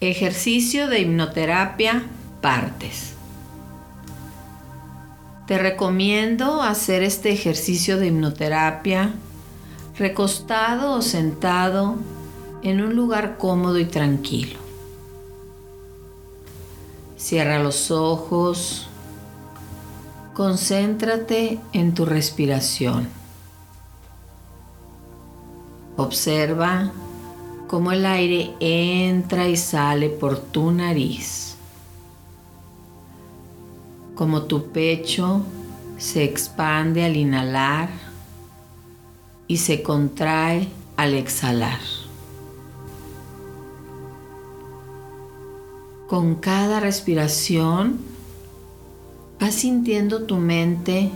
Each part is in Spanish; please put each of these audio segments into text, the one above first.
Ejercicio de hipnoterapia, partes. Te recomiendo hacer este ejercicio de hipnoterapia recostado o sentado en un lugar cómodo y tranquilo. Cierra los ojos, concéntrate en tu respiración. Observa cómo el aire entra y sale por tu nariz, cómo tu pecho se expande al inhalar y se contrae al exhalar. Con cada respiración vas sintiendo tu mente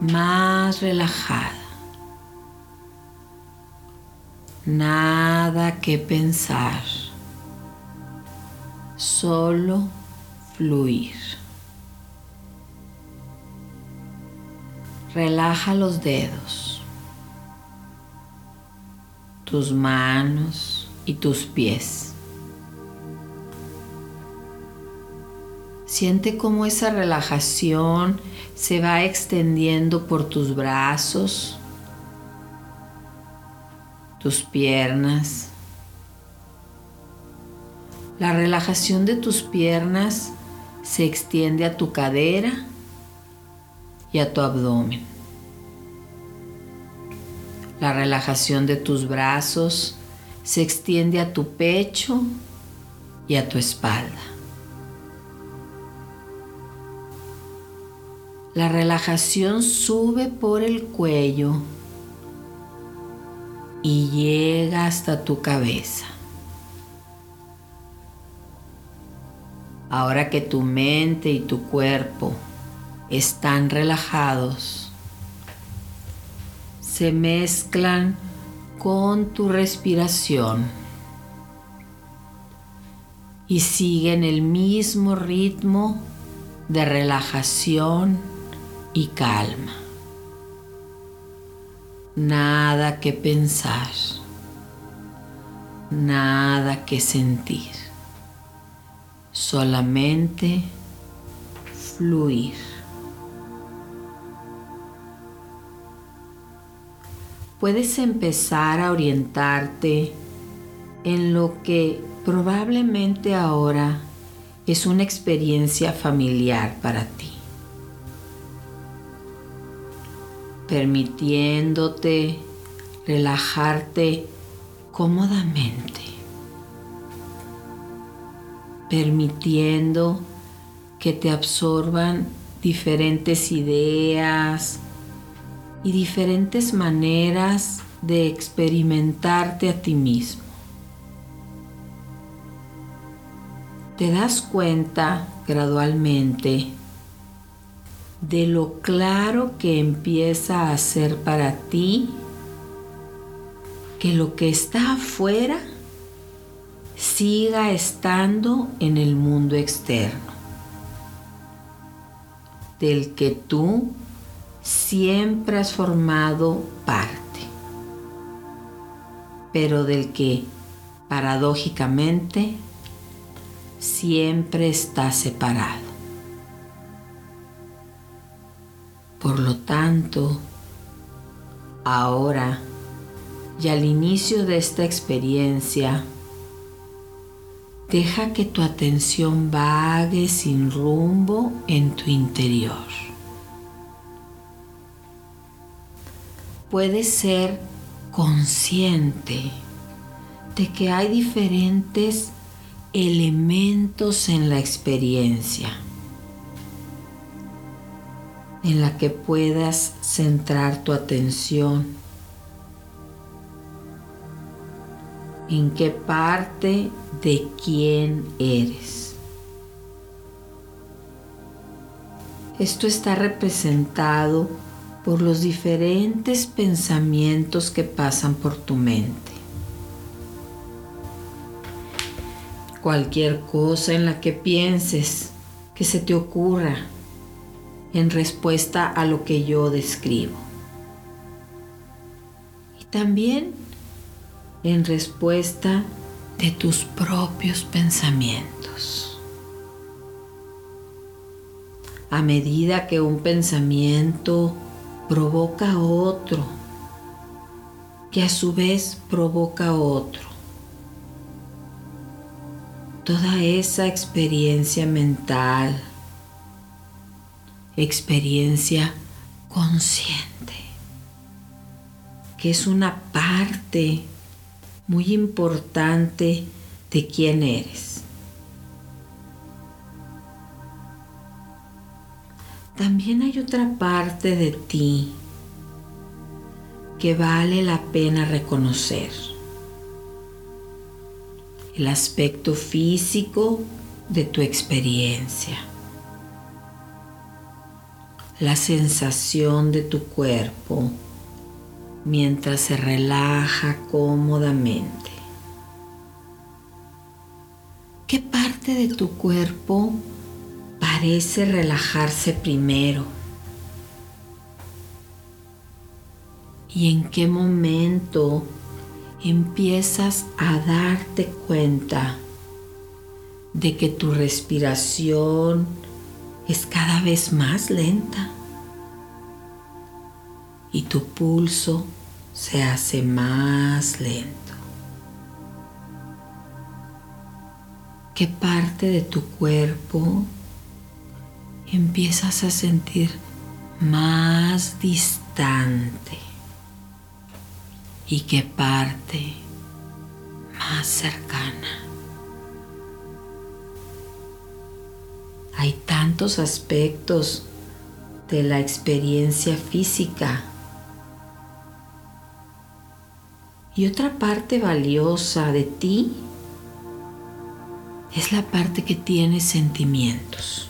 más relajada. Nada que pensar, solo fluir. Relaja los dedos, tus manos y tus pies. Siente cómo esa relajación se va extendiendo por tus brazos, tus piernas. La relajación de tus piernas se extiende a tu cadera y a tu abdomen. La relajación de tus brazos se extiende a tu pecho y a tu espalda. La relajación sube por el cuello y llega hasta tu cabeza. Ahora que tu mente y tu cuerpo están relajados, se mezclan con tu respiración y siguen el mismo ritmo de relajación y calma nada que pensar, nada que sentir, solamente fluir. Puedes empezar a orientarte en lo que probablemente ahora es una experiencia familiar para ti. Permitiéndote relajarte cómodamente, permitiendo que te absorban diferentes ideas y diferentes maneras de experimentarte a ti mismo. Te das cuenta gradualmente de lo claro que empieza a ser para ti que lo que está afuera siga estando en el mundo externo, del que tú siempre has formado parte, pero del que paradójicamente siempre está separado. Por lo tanto, ahora y al inicio de esta experiencia, deja que tu atención vague sin rumbo en tu interior. Puedes ser consciente de que hay diferentes elementos en la experiencia en la que puedas centrar tu atención. En qué parte de quién eres. Esto está representado por los diferentes pensamientos que pasan por tu mente. Cualquier cosa en la que pienses, que se te ocurra, en respuesta a lo que yo describo. Y también en respuesta de tus propios pensamientos. A medida que un pensamiento provoca otro, que a su vez provoca otro. Toda esa experiencia mental, experiencia consciente, que es una parte muy importante de quién eres. También hay otra parte de ti que vale la pena reconocer. El aspecto físico de tu experiencia. La sensación de tu cuerpo mientras se relaja cómodamente. ¿Qué parte de tu cuerpo parece relajarse primero? ¿Y en qué momento empiezas a darte cuenta de que tu respiración es cada vez más lenta? y tu pulso se hace más lento. ¿Qué parte de tu cuerpo empiezas a sentir más distante? ¿Y qué parte más cercana? Hay tantos aspectos de la experiencia física Y otra parte valiosa de ti es la parte que tiene sentimientos.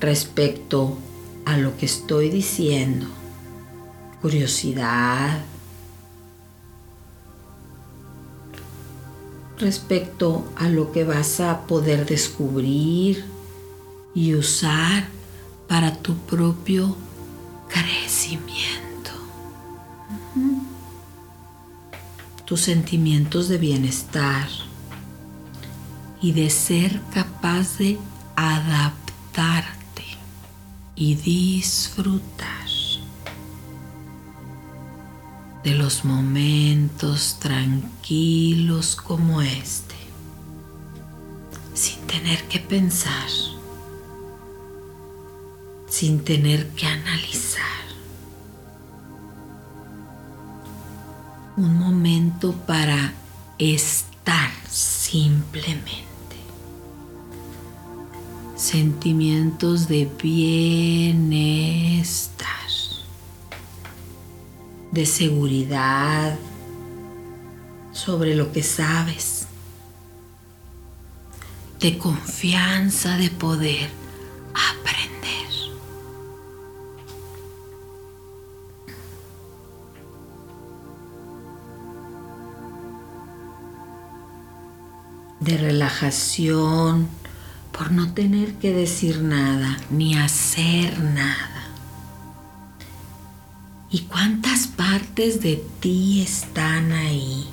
Respecto a lo que estoy diciendo, curiosidad, respecto a lo que vas a poder descubrir y usar para tu propio crecimiento. tus sentimientos de bienestar y de ser capaz de adaptarte y disfrutar de los momentos tranquilos como este, sin tener que pensar, sin tener que analizar. un momento para estar simplemente. Sentimientos de bienestar, de seguridad sobre lo que sabes, de confianza de poder de relajación por no tener que decir nada ni hacer nada. ¿Y cuántas partes de ti están ahí?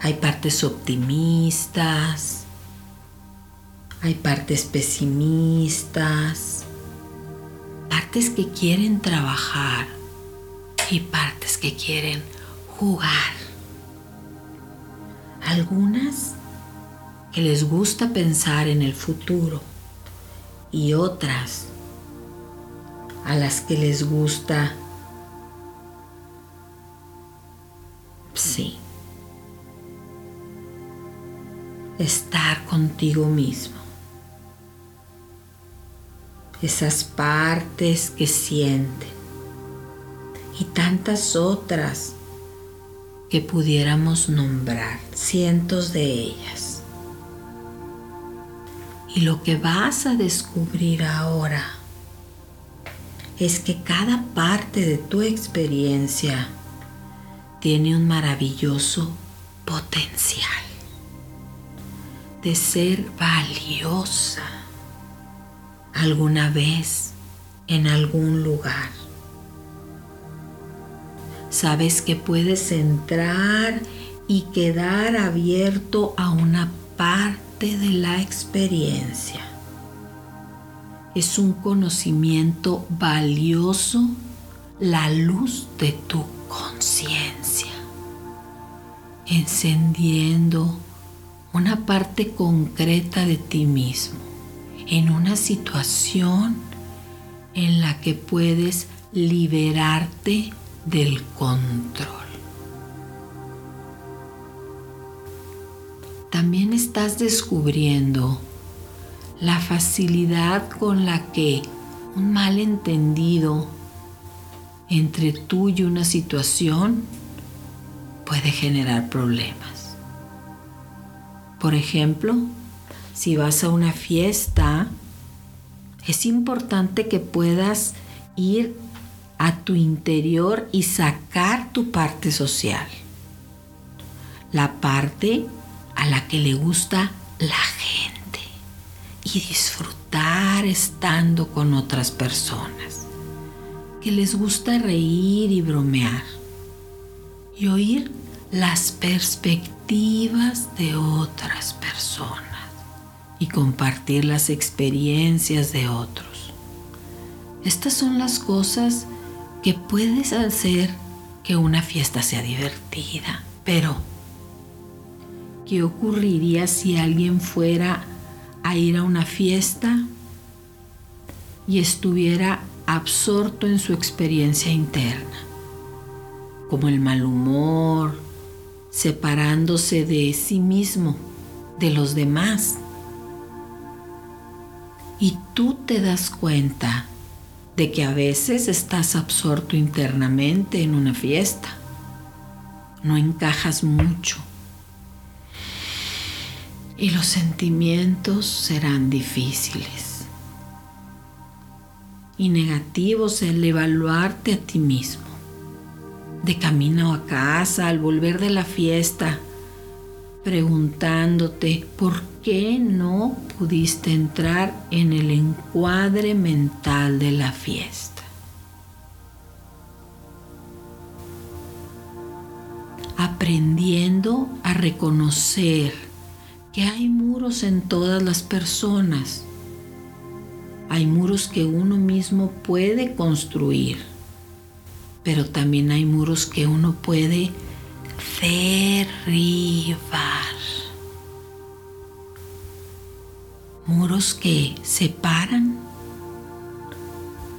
Hay partes optimistas, hay partes pesimistas, partes que quieren trabajar y partes que quieren jugar. Algunas que les gusta pensar en el futuro y otras a las que les gusta, estar contigo mismo. Esas partes que sienten y tantas otras que pudiéramos nombrar, cientos de ellas. Y lo que vas a descubrir ahora es que cada parte de tu experiencia tiene un maravilloso potencial de ser valiosa alguna vez en algún lugar. Sabes que puedes entrar y quedar abierto a una parte de la experiencia. Es un conocimiento valioso la luz de tu conciencia, encendiendo una parte concreta de ti mismo en una situación en la que puedes liberarte del control. También estás descubriendo la facilidad con la que un malentendido entre tú y una situación puede generar problemas. Por ejemplo, si vas a una fiesta, es importante que puedas ir a tu interior y sacar tu parte social. La parte a la que le gusta la gente y disfrutar estando con otras personas que les gusta reír y bromear y oír las perspectivas de otras personas y compartir las experiencias de otros. Estas son las cosas que puedes hacer que una fiesta sea divertida, pero ¿qué ocurriría si alguien fuera a ir a una fiesta y estuviera absorto en su experiencia interna, como el mal humor, separándose de sí mismo, de los demás. Y tú te das cuenta de que a veces estás absorto internamente en una fiesta. No encajas mucho. Y los sentimientos serán difíciles y negativos el evaluarte a ti mismo. De camino a casa, al volver de la fiesta, preguntándote por qué no pudiste entrar en el encuadre mental de la fiesta. Aprendiendo a reconocer que hay muros en todas las personas hay muros que uno mismo puede construir, pero también hay muros que uno puede derribar. Muros que separan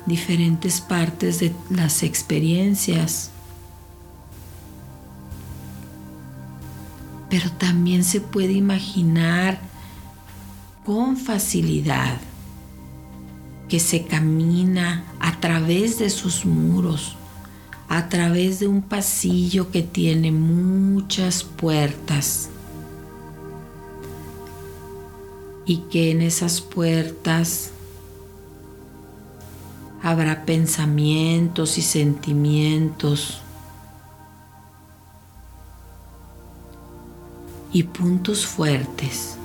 diferentes partes de las experiencias. Pero también se puede imaginar con facilidad que se camina a través de sus muros, a través de un pasillo que tiene muchas puertas y que en esas puertas habrá pensamientos y sentimientos y puntos fuertes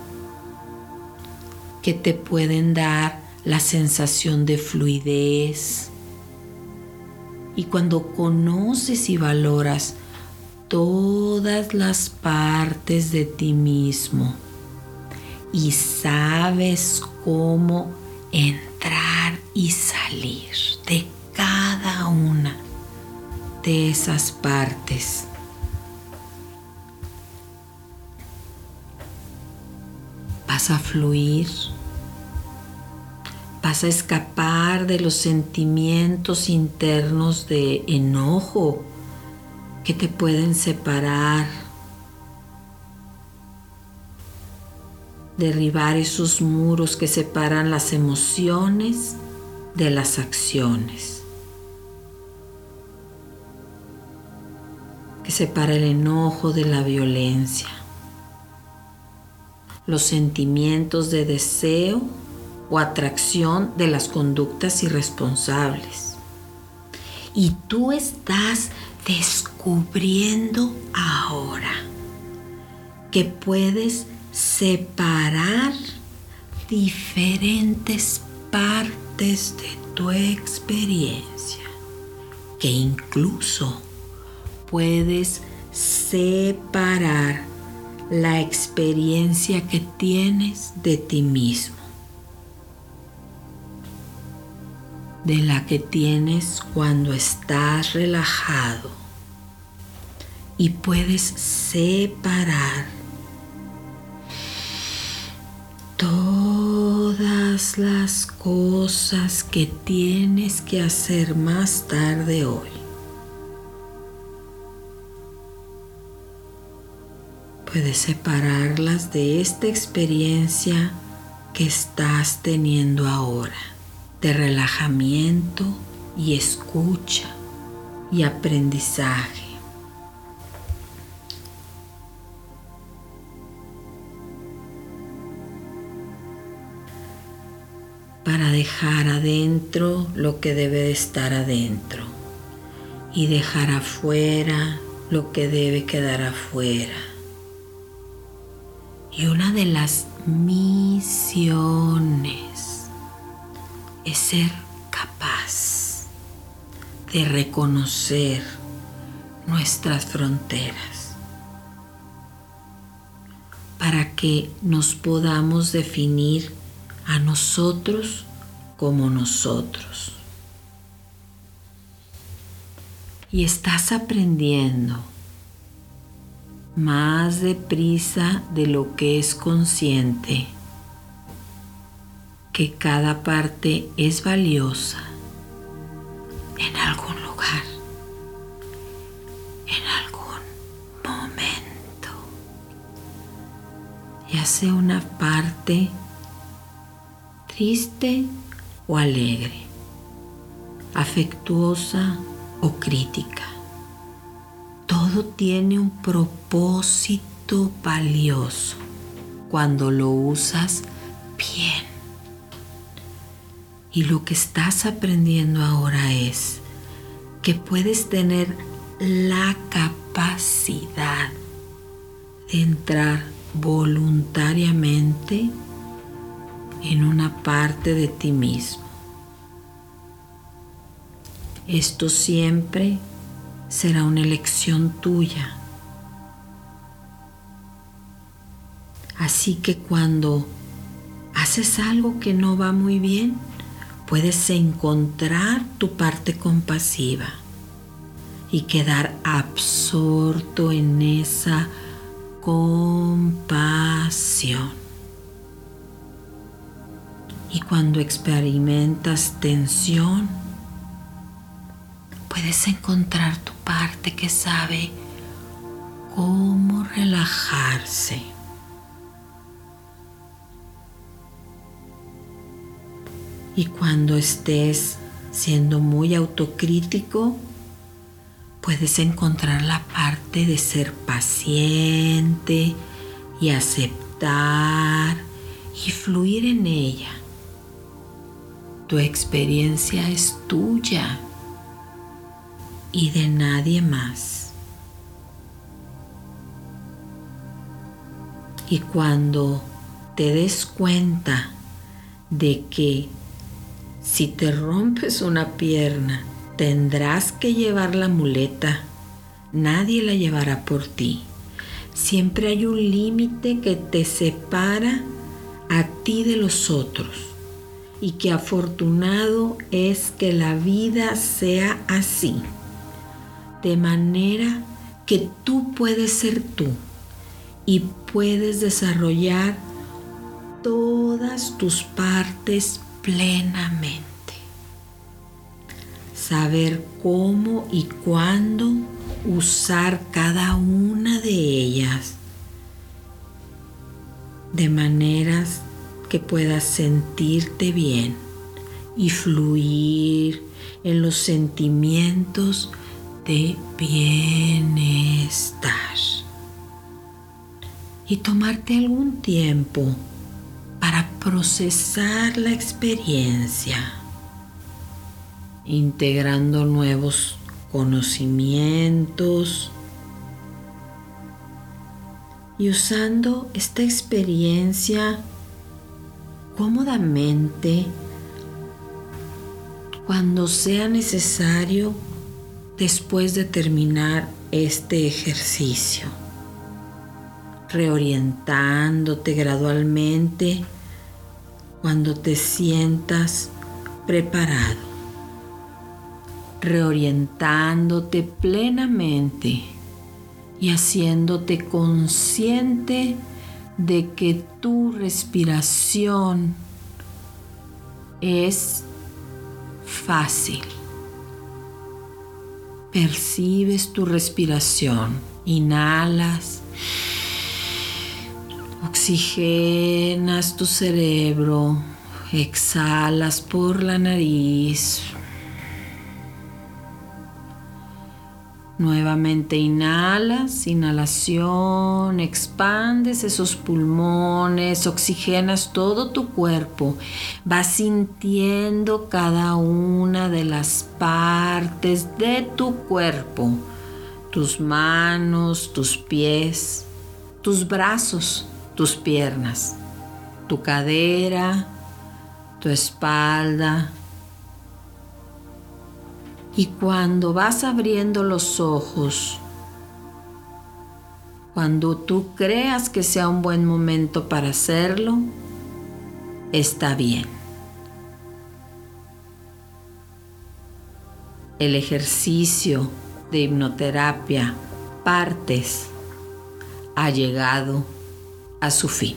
que te pueden dar la sensación de fluidez. Y cuando conoces y valoras todas las partes de ti mismo y sabes cómo entrar y salir de cada una de esas partes. Vas a fluir Vas a escapar de los sentimientos internos de enojo que te pueden separar. Derribar esos muros que separan las emociones de las acciones. Que separa el enojo de la violencia. Los sentimientos de deseo o atracción de las conductas irresponsables. Y tú estás descubriendo ahora que puedes separar diferentes partes de tu experiencia, que incluso puedes separar la experiencia que tienes de ti mismo, de la que tienes cuando estás relajado y puedes separar todas las cosas que tienes que hacer más tarde hoy. Puedes separarlas de esta experiencia que estás teniendo ahora, de relajamiento y escucha y aprendizaje. para dejar adentro lo que debe de estar adentro y dejar afuera lo que debe quedar afuera. Y una de las misiones es ser capaz de reconocer nuestras fronteras para que nos podamos definir a nosotros como nosotros. Y estás aprendiendo más deprisa de lo que es consciente, que cada parte es valiosa en algún lugar, en algún momento, ya sea una parte triste o alegre, afectuosa o crítica todo tiene un propósito valioso cuando lo usas bien. Y lo que estás aprendiendo ahora es que puedes tener la capacidad de entrar voluntariamente en una parte de ti mismo. Esto siempre será una elección tuya. Así que cuando haces algo que no va muy bien, puedes encontrar tu parte compasiva y quedar absorto en esa compasión. Y cuando experimentas tensión, puedes encontrar tu parte que sabe cómo relajarse. Y cuando estés siendo muy autocrítico, puedes encontrar la parte de ser paciente y aceptar y fluir en ella. Tu experiencia es tuya y de nadie más. Y cuando te des cuenta de que si te rompes una pierna, tendrás que llevar la muleta, nadie la llevará por ti. Siempre hay un límite que te separa a ti de los otros. Y que afortunado es que la vida sea así de manera que tú puedes ser tú y puedes desarrollar todas tus partes plenamente. Saber cómo y cuándo usar cada una de ellas de maneras que puedas sentirte bien y fluir en los sentimientos de bienestar. Y tomarte algún tiempo para procesar la experiencia, integrando nuevos conocimientos y usando esta experiencia cómodamente cuando sea necesario después de terminar este ejercicio, reorientándote gradualmente cuando te sientas preparado, reorientándote plenamente y haciéndote consciente de que tu respiración es fácil. Percibes tu respiración, inhalas, oxigenas tu cerebro, exhalas por la nariz, Nuevamente inhalas, inhalación, expandes esos pulmones, oxigenas todo tu cuerpo, vas sintiendo cada una de las partes de tu cuerpo, tus manos, tus pies, tus brazos, tus piernas, tu cadera, tu espalda, y cuando vas abriendo los ojos, cuando tú creas que sea un buen momento para hacerlo, está bien. El ejercicio de hipnoterapia partes ha llegado a su fin.